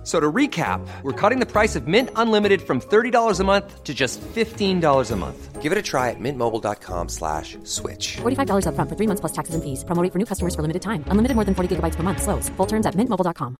F- So to recap, we're cutting the price of Mint Unlimited from $30 a month to just $15 a month. Give it a try at mintmobile.com slash switch. $45 upfront for three months plus taxes and fees. Promo rate for new customers for limited time. Unlimited more than 40 gigabytes per month. Slows. Full terms at mintmobile.com.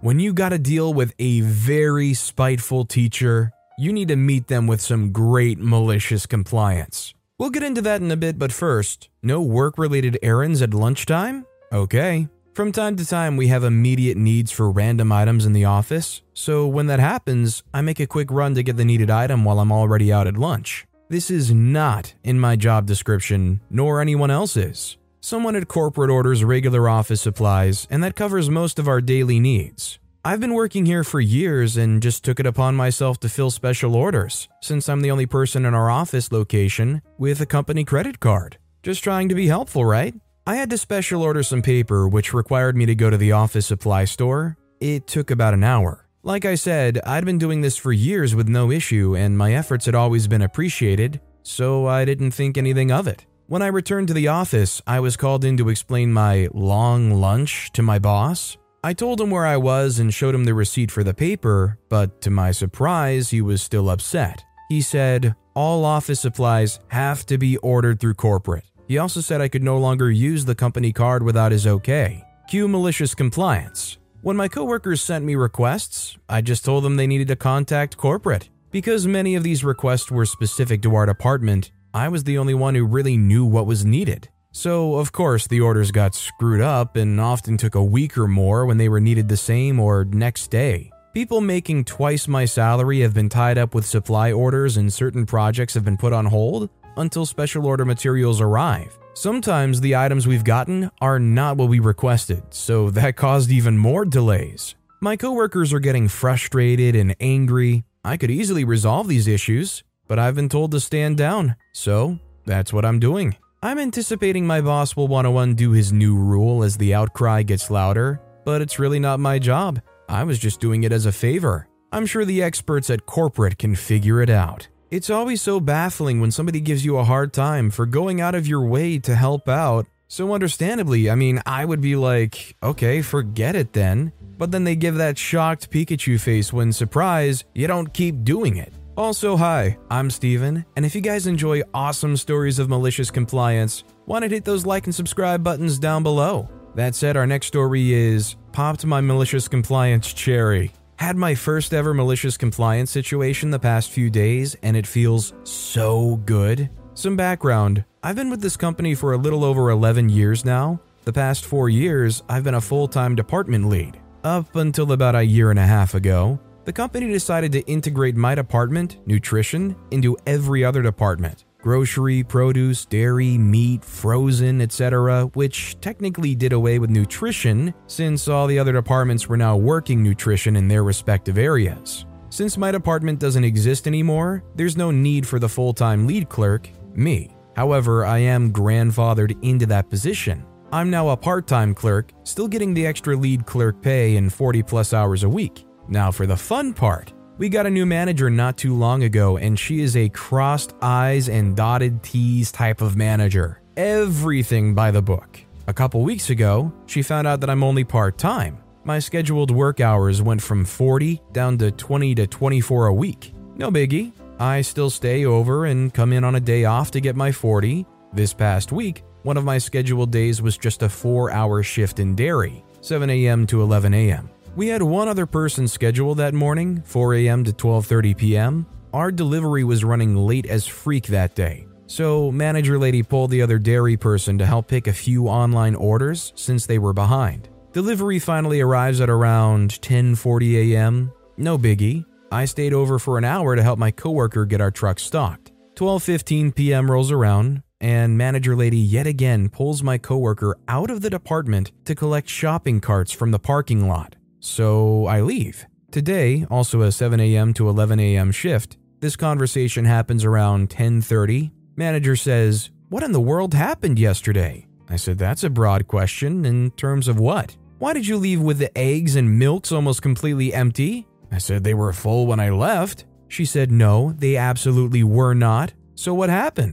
When you got to deal with a very spiteful teacher, you need to meet them with some great malicious compliance. We'll get into that in a bit, but first, no work related errands at lunchtime? Okay. From time to time, we have immediate needs for random items in the office, so when that happens, I make a quick run to get the needed item while I'm already out at lunch. This is not in my job description, nor anyone else's. Someone at corporate orders regular office supplies, and that covers most of our daily needs. I've been working here for years and just took it upon myself to fill special orders, since I'm the only person in our office location with a company credit card. Just trying to be helpful, right? I had to special order some paper, which required me to go to the office supply store. It took about an hour. Like I said, I'd been doing this for years with no issue, and my efforts had always been appreciated, so I didn't think anything of it. When I returned to the office, I was called in to explain my long lunch to my boss. I told him where I was and showed him the receipt for the paper, but to my surprise, he was still upset. He said, All office supplies have to be ordered through corporate. He also said I could no longer use the company card without his okay. Cue malicious compliance. When my coworkers sent me requests, I just told them they needed to contact corporate. Because many of these requests were specific to our department, I was the only one who really knew what was needed. So, of course, the orders got screwed up and often took a week or more when they were needed the same or next day. People making twice my salary have been tied up with supply orders and certain projects have been put on hold until special order materials arrive. Sometimes the items we've gotten are not what we requested, so that caused even more delays. My coworkers are getting frustrated and angry. I could easily resolve these issues, but I've been told to stand down, so that's what I'm doing. I'm anticipating my boss will want to undo his new rule as the outcry gets louder, but it's really not my job. I was just doing it as a favor. I'm sure the experts at corporate can figure it out. It's always so baffling when somebody gives you a hard time for going out of your way to help out. So, understandably, I mean, I would be like, okay, forget it then. But then they give that shocked Pikachu face when, surprise, you don't keep doing it. Also, hi, I'm Steven, and if you guys enjoy awesome stories of malicious compliance, why not hit those like and subscribe buttons down below? That said, our next story is Popped My Malicious Compliance Cherry. Had my first ever malicious compliance situation the past few days, and it feels so good. Some background I've been with this company for a little over 11 years now. The past four years, I've been a full time department lead. Up until about a year and a half ago, the company decided to integrate my department, nutrition, into every other department grocery, produce, dairy, meat, frozen, etc., which technically did away with nutrition since all the other departments were now working nutrition in their respective areas. Since my department doesn't exist anymore, there's no need for the full time lead clerk, me. However, I am grandfathered into that position. I'm now a part time clerk, still getting the extra lead clerk pay and 40 plus hours a week. Now, for the fun part. We got a new manager not too long ago, and she is a crossed I's and dotted T's type of manager. Everything by the book. A couple weeks ago, she found out that I'm only part time. My scheduled work hours went from 40 down to 20 to 24 a week. No biggie. I still stay over and come in on a day off to get my 40. This past week, one of my scheduled days was just a four hour shift in dairy, 7 a.m. to 11 a.m. We had one other person scheduled that morning, 4 a.m. to 12:30 p.m. Our delivery was running late as freak that day. So, manager lady pulled the other dairy person to help pick a few online orders since they were behind. Delivery finally arrives at around 10:40 a.m. No biggie. I stayed over for an hour to help my coworker get our truck stocked. 12:15 p.m. rolls around, and manager lady yet again pulls my coworker out of the department to collect shopping carts from the parking lot. So I leave. Today, also a 7 a.m. to 11 a.m. shift, this conversation happens around 10:30. Manager says, "What in the world happened yesterday?" I said, That's a broad question. In terms of what? Why did you leave with the eggs and milks almost completely empty? I said, They were full when I left. She said, No, they absolutely were not. So what happened?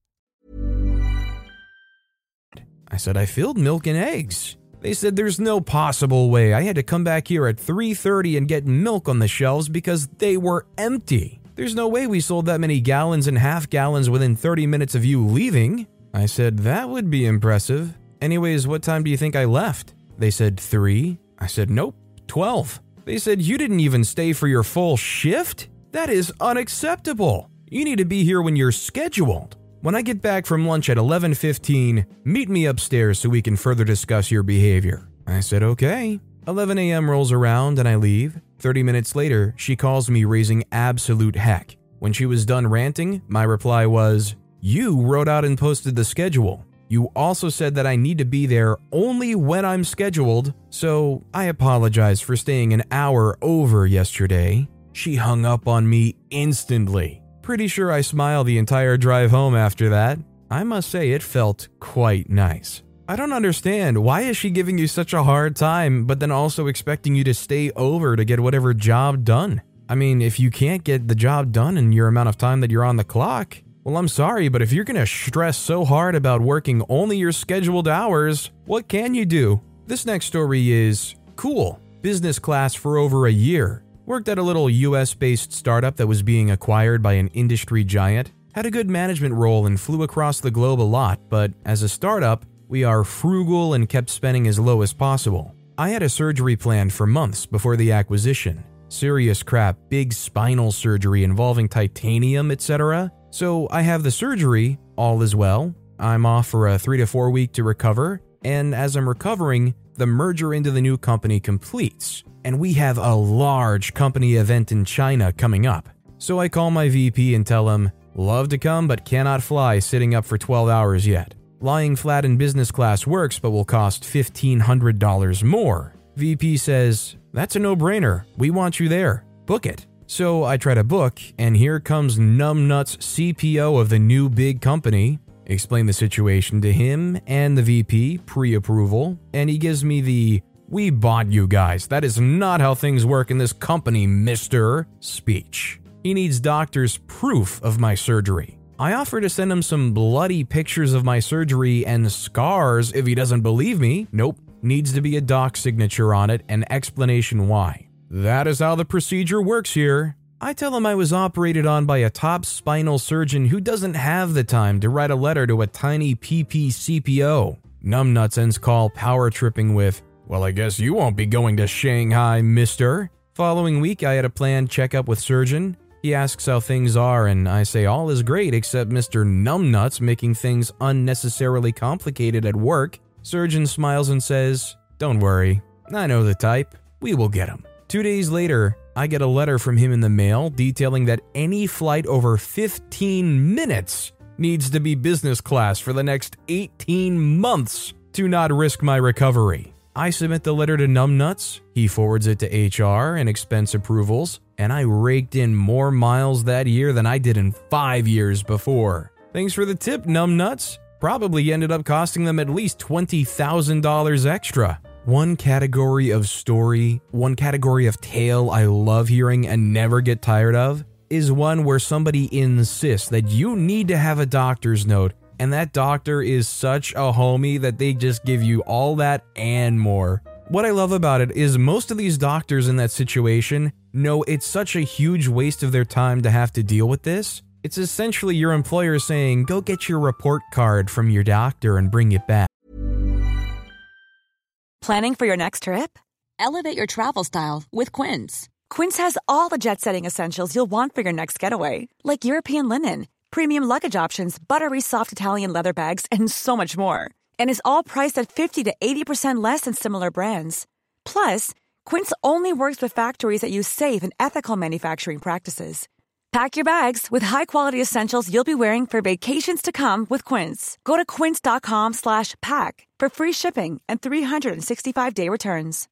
I said, I filled milk and eggs. They said there's no possible way. I had to come back here at 3:30 and get milk on the shelves because they were empty. There's no way we sold that many gallons and half gallons within 30 minutes of you leaving. I said, that would be impressive. Anyways, what time do you think I left? They said 3. I said, nope, 12. They said, you didn't even stay for your full shift? That is unacceptable. You need to be here when you're scheduled. When I get back from lunch at 11:15, meet me upstairs so we can further discuss your behavior. I said, "Okay." 11 a.m. rolls around and I leave. 30 minutes later, she calls me raising absolute heck. When she was done ranting, my reply was, "You wrote out and posted the schedule. You also said that I need to be there only when I'm scheduled, so I apologize for staying an hour over yesterday." She hung up on me instantly. Pretty sure I smiled the entire drive home after that. I must say it felt quite nice. I don't understand. Why is she giving you such a hard time, but then also expecting you to stay over to get whatever job done? I mean, if you can't get the job done in your amount of time that you're on the clock, well, I'm sorry, but if you're gonna stress so hard about working only your scheduled hours, what can you do? This next story is cool. Business class for over a year. Worked at a little US based startup that was being acquired by an industry giant. Had a good management role and flew across the globe a lot, but as a startup, we are frugal and kept spending as low as possible. I had a surgery planned for months before the acquisition. Serious crap, big spinal surgery involving titanium, etc. So I have the surgery, all is well. I'm off for a 3 to 4 week to recover, and as I'm recovering, the merger into the new company completes and we have a large company event in China coming up. So I call my VP and tell him, Love to come, but cannot fly sitting up for 12 hours yet. Lying flat in business class works, but will cost $1,500 more. VP says, That's a no brainer. We want you there. Book it. So I try to book, and here comes Numbnuts CPO of the new big company. Explain the situation to him and the VP pre approval, and he gives me the we bought you guys. That is not how things work in this company, Mr. Speech. He needs doctor's proof of my surgery. I offer to send him some bloody pictures of my surgery and scars if he doesn't believe me. Nope. Needs to be a doc signature on it and explanation why. That is how the procedure works here. I tell him I was operated on by a top spinal surgeon who doesn't have the time to write a letter to a tiny PP CPO. Numbnuts ends call power tripping with, well, I guess you won't be going to Shanghai, mister. Following week, I had a planned checkup with surgeon. He asks how things are, and I say all is great except Mr. Numbnuts making things unnecessarily complicated at work. Surgeon smiles and says, Don't worry, I know the type. We will get him. Two days later, I get a letter from him in the mail detailing that any flight over 15 minutes needs to be business class for the next 18 months to not risk my recovery. I submit the letter to Numbnuts, he forwards it to HR and expense approvals, and I raked in more miles that year than I did in five years before. Thanks for the tip, Numbnuts. Probably ended up costing them at least $20,000 extra. One category of story, one category of tale I love hearing and never get tired of is one where somebody insists that you need to have a doctor's note, and that doctor is such a homie that they just give you all that and more. What I love about it is most of these doctors in that situation know it's such a huge waste of their time to have to deal with this. It's essentially your employer saying, go get your report card from your doctor and bring it back. Planning for your next trip? Elevate your travel style with Quince. Quince has all the jet setting essentials you'll want for your next getaway, like European linen, premium luggage options, buttery soft Italian leather bags, and so much more. And is all priced at 50 to 80% less than similar brands. Plus, Quince only works with factories that use safe and ethical manufacturing practices. Pack your bags with high-quality essentials you'll be wearing for vacations to come with Quince. Go to quince.com slash pack for free shipping and 365-day returns.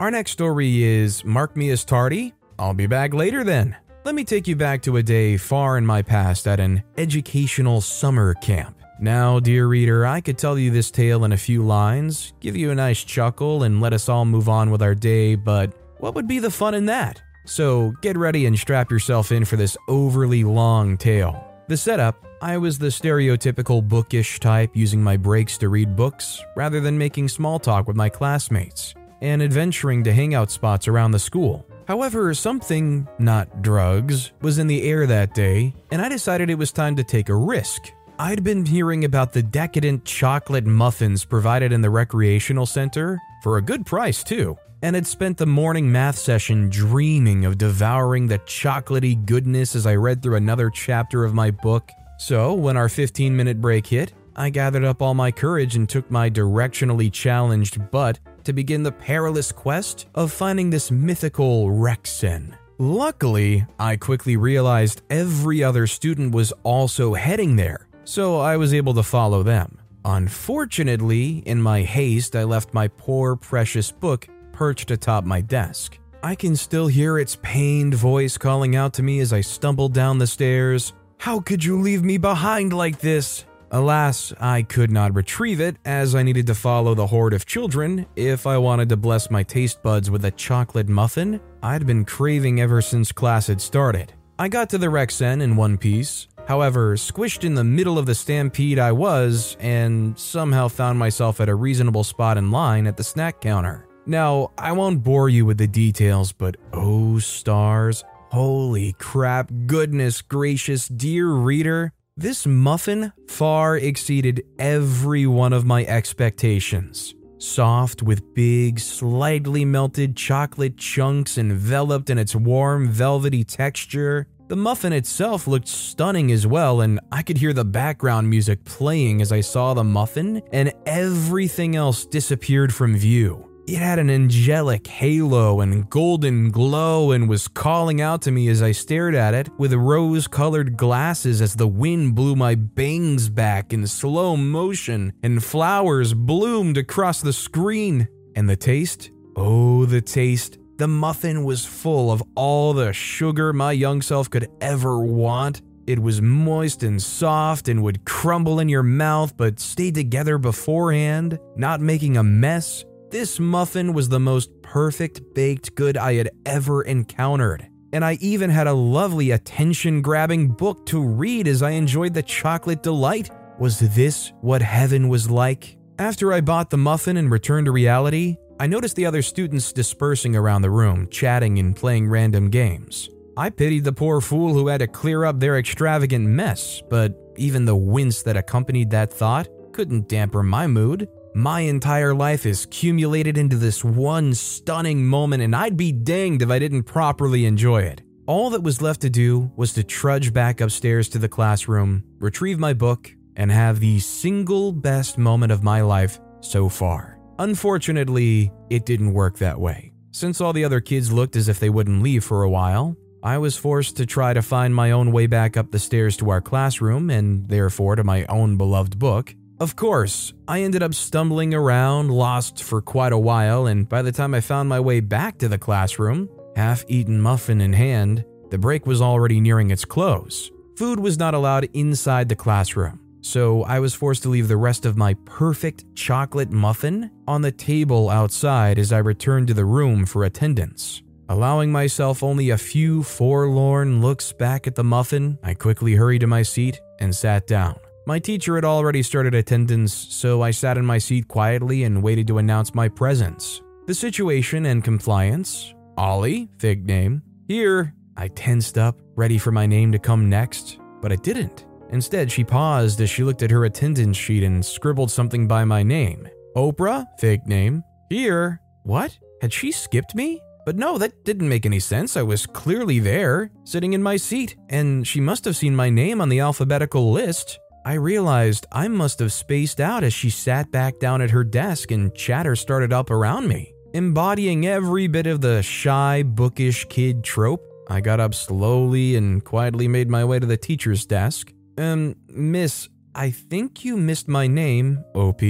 Our next story is Mark Me as Tardy. I'll be back later then. Let me take you back to a day far in my past at an educational summer camp. Now, dear reader, I could tell you this tale in a few lines, give you a nice chuckle, and let us all move on with our day, but what would be the fun in that? So get ready and strap yourself in for this overly long tale. The setup I was the stereotypical bookish type using my breaks to read books rather than making small talk with my classmates and adventuring to hangout spots around the school. However, something, not drugs, was in the air that day, and I decided it was time to take a risk. I'd been hearing about the decadent chocolate muffins provided in the recreational center, for a good price too, and had spent the morning math session dreaming of devouring the chocolatey goodness as I read through another chapter of my book. So, when our 15 minute break hit, I gathered up all my courage and took my directionally challenged butt to begin the perilous quest of finding this mythical Rexen. Luckily, I quickly realized every other student was also heading there, so I was able to follow them. Unfortunately, in my haste, I left my poor, precious book perched atop my desk. I can still hear its pained voice calling out to me as I stumbled down the stairs. How could you leave me behind like this? Alas, I could not retrieve it as I needed to follow the horde of children if I wanted to bless my taste buds with a chocolate muffin I'd been craving ever since class had started. I got to the Rexen in one piece, however, squished in the middle of the stampede I was, and somehow found myself at a reasonable spot in line at the snack counter. Now, I won't bore you with the details, but oh, stars. Holy crap, goodness gracious, dear reader, this muffin far exceeded every one of my expectations. Soft with big, slightly melted chocolate chunks enveloped in its warm, velvety texture. The muffin itself looked stunning as well, and I could hear the background music playing as I saw the muffin, and everything else disappeared from view. It had an angelic halo and golden glow and was calling out to me as I stared at it with rose colored glasses as the wind blew my bangs back in slow motion and flowers bloomed across the screen. And the taste? Oh, the taste. The muffin was full of all the sugar my young self could ever want. It was moist and soft and would crumble in your mouth but stay together beforehand, not making a mess this muffin was the most perfect baked good I had ever encountered. And I even had a lovely attention grabbing book to read as I enjoyed the chocolate delight. Was this what heaven was like? After I bought the muffin and returned to reality, I noticed the other students dispersing around the room, chatting and playing random games. I pitied the poor fool who had to clear up their extravagant mess, but even the wince that accompanied that thought couldn't dampen my mood. My entire life is cumulated into this one stunning moment, and I'd be danged if I didn't properly enjoy it. All that was left to do was to trudge back upstairs to the classroom, retrieve my book, and have the single best moment of my life so far. Unfortunately, it didn't work that way. Since all the other kids looked as if they wouldn't leave for a while, I was forced to try to find my own way back up the stairs to our classroom and therefore to my own beloved book. Of course, I ended up stumbling around, lost for quite a while, and by the time I found my way back to the classroom, half eaten muffin in hand, the break was already nearing its close. Food was not allowed inside the classroom, so I was forced to leave the rest of my perfect chocolate muffin on the table outside as I returned to the room for attendance. Allowing myself only a few forlorn looks back at the muffin, I quickly hurried to my seat and sat down. My teacher had already started attendance, so I sat in my seat quietly and waited to announce my presence. The situation and compliance. Ollie, fig name. Here, I tensed up, ready for my name to come next, but it didn't. Instead, she paused as she looked at her attendance sheet and scribbled something by my name. Oprah, fake name. Here. What? Had she skipped me? But no, that didn't make any sense. I was clearly there, sitting in my seat, and she must have seen my name on the alphabetical list. I realized I must have spaced out as she sat back down at her desk and chatter started up around me. Embodying every bit of the shy, bookish kid trope, I got up slowly and quietly made my way to the teacher's desk. Um, miss, I think you missed my name, OP,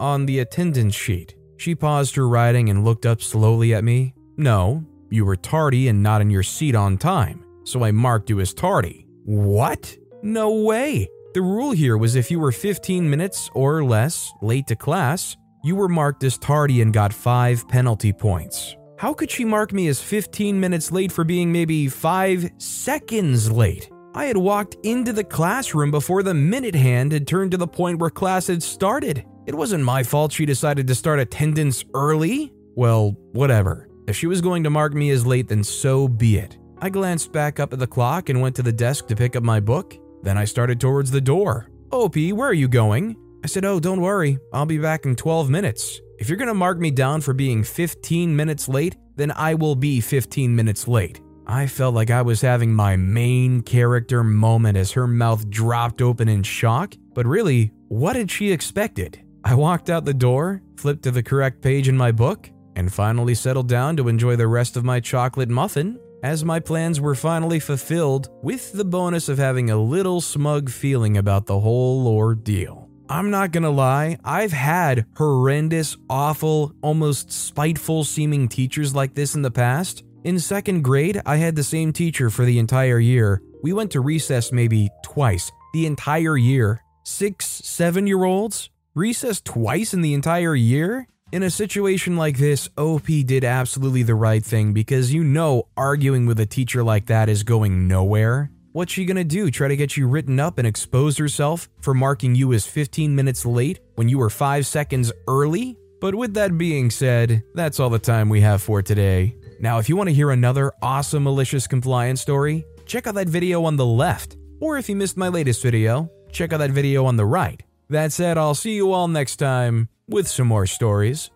on the attendance sheet. She paused her writing and looked up slowly at me. No, you were tardy and not in your seat on time, so I marked you as tardy. What? No way. The rule here was if you were 15 minutes or less late to class, you were marked as tardy and got 5 penalty points. How could she mark me as 15 minutes late for being maybe 5 seconds late? I had walked into the classroom before the minute hand had turned to the point where class had started. It wasn't my fault she decided to start attendance early. Well, whatever. If she was going to mark me as late, then so be it. I glanced back up at the clock and went to the desk to pick up my book. Then I started towards the door. Oh, OP, where are you going? I said, Oh, don't worry, I'll be back in 12 minutes. If you're gonna mark me down for being 15 minutes late, then I will be 15 minutes late. I felt like I was having my main character moment as her mouth dropped open in shock, but really, what had she expected? I walked out the door, flipped to the correct page in my book, and finally settled down to enjoy the rest of my chocolate muffin as my plans were finally fulfilled with the bonus of having a little smug feeling about the whole ordeal. I'm not gonna lie, I've had horrendous, awful, almost spiteful seeming teachers like this in the past. In second grade, I had the same teacher for the entire year. We went to recess maybe twice, the entire year. Six, seven year olds? Recess twice in the entire year? In a situation like this, OP did absolutely the right thing because you know arguing with a teacher like that is going nowhere. What's she gonna do? Try to get you written up and expose herself for marking you as 15 minutes late when you were 5 seconds early? But with that being said, that's all the time we have for today. Now, if you want to hear another awesome malicious compliance story, check out that video on the left. Or if you missed my latest video, check out that video on the right. That said, I'll see you all next time with some more stories.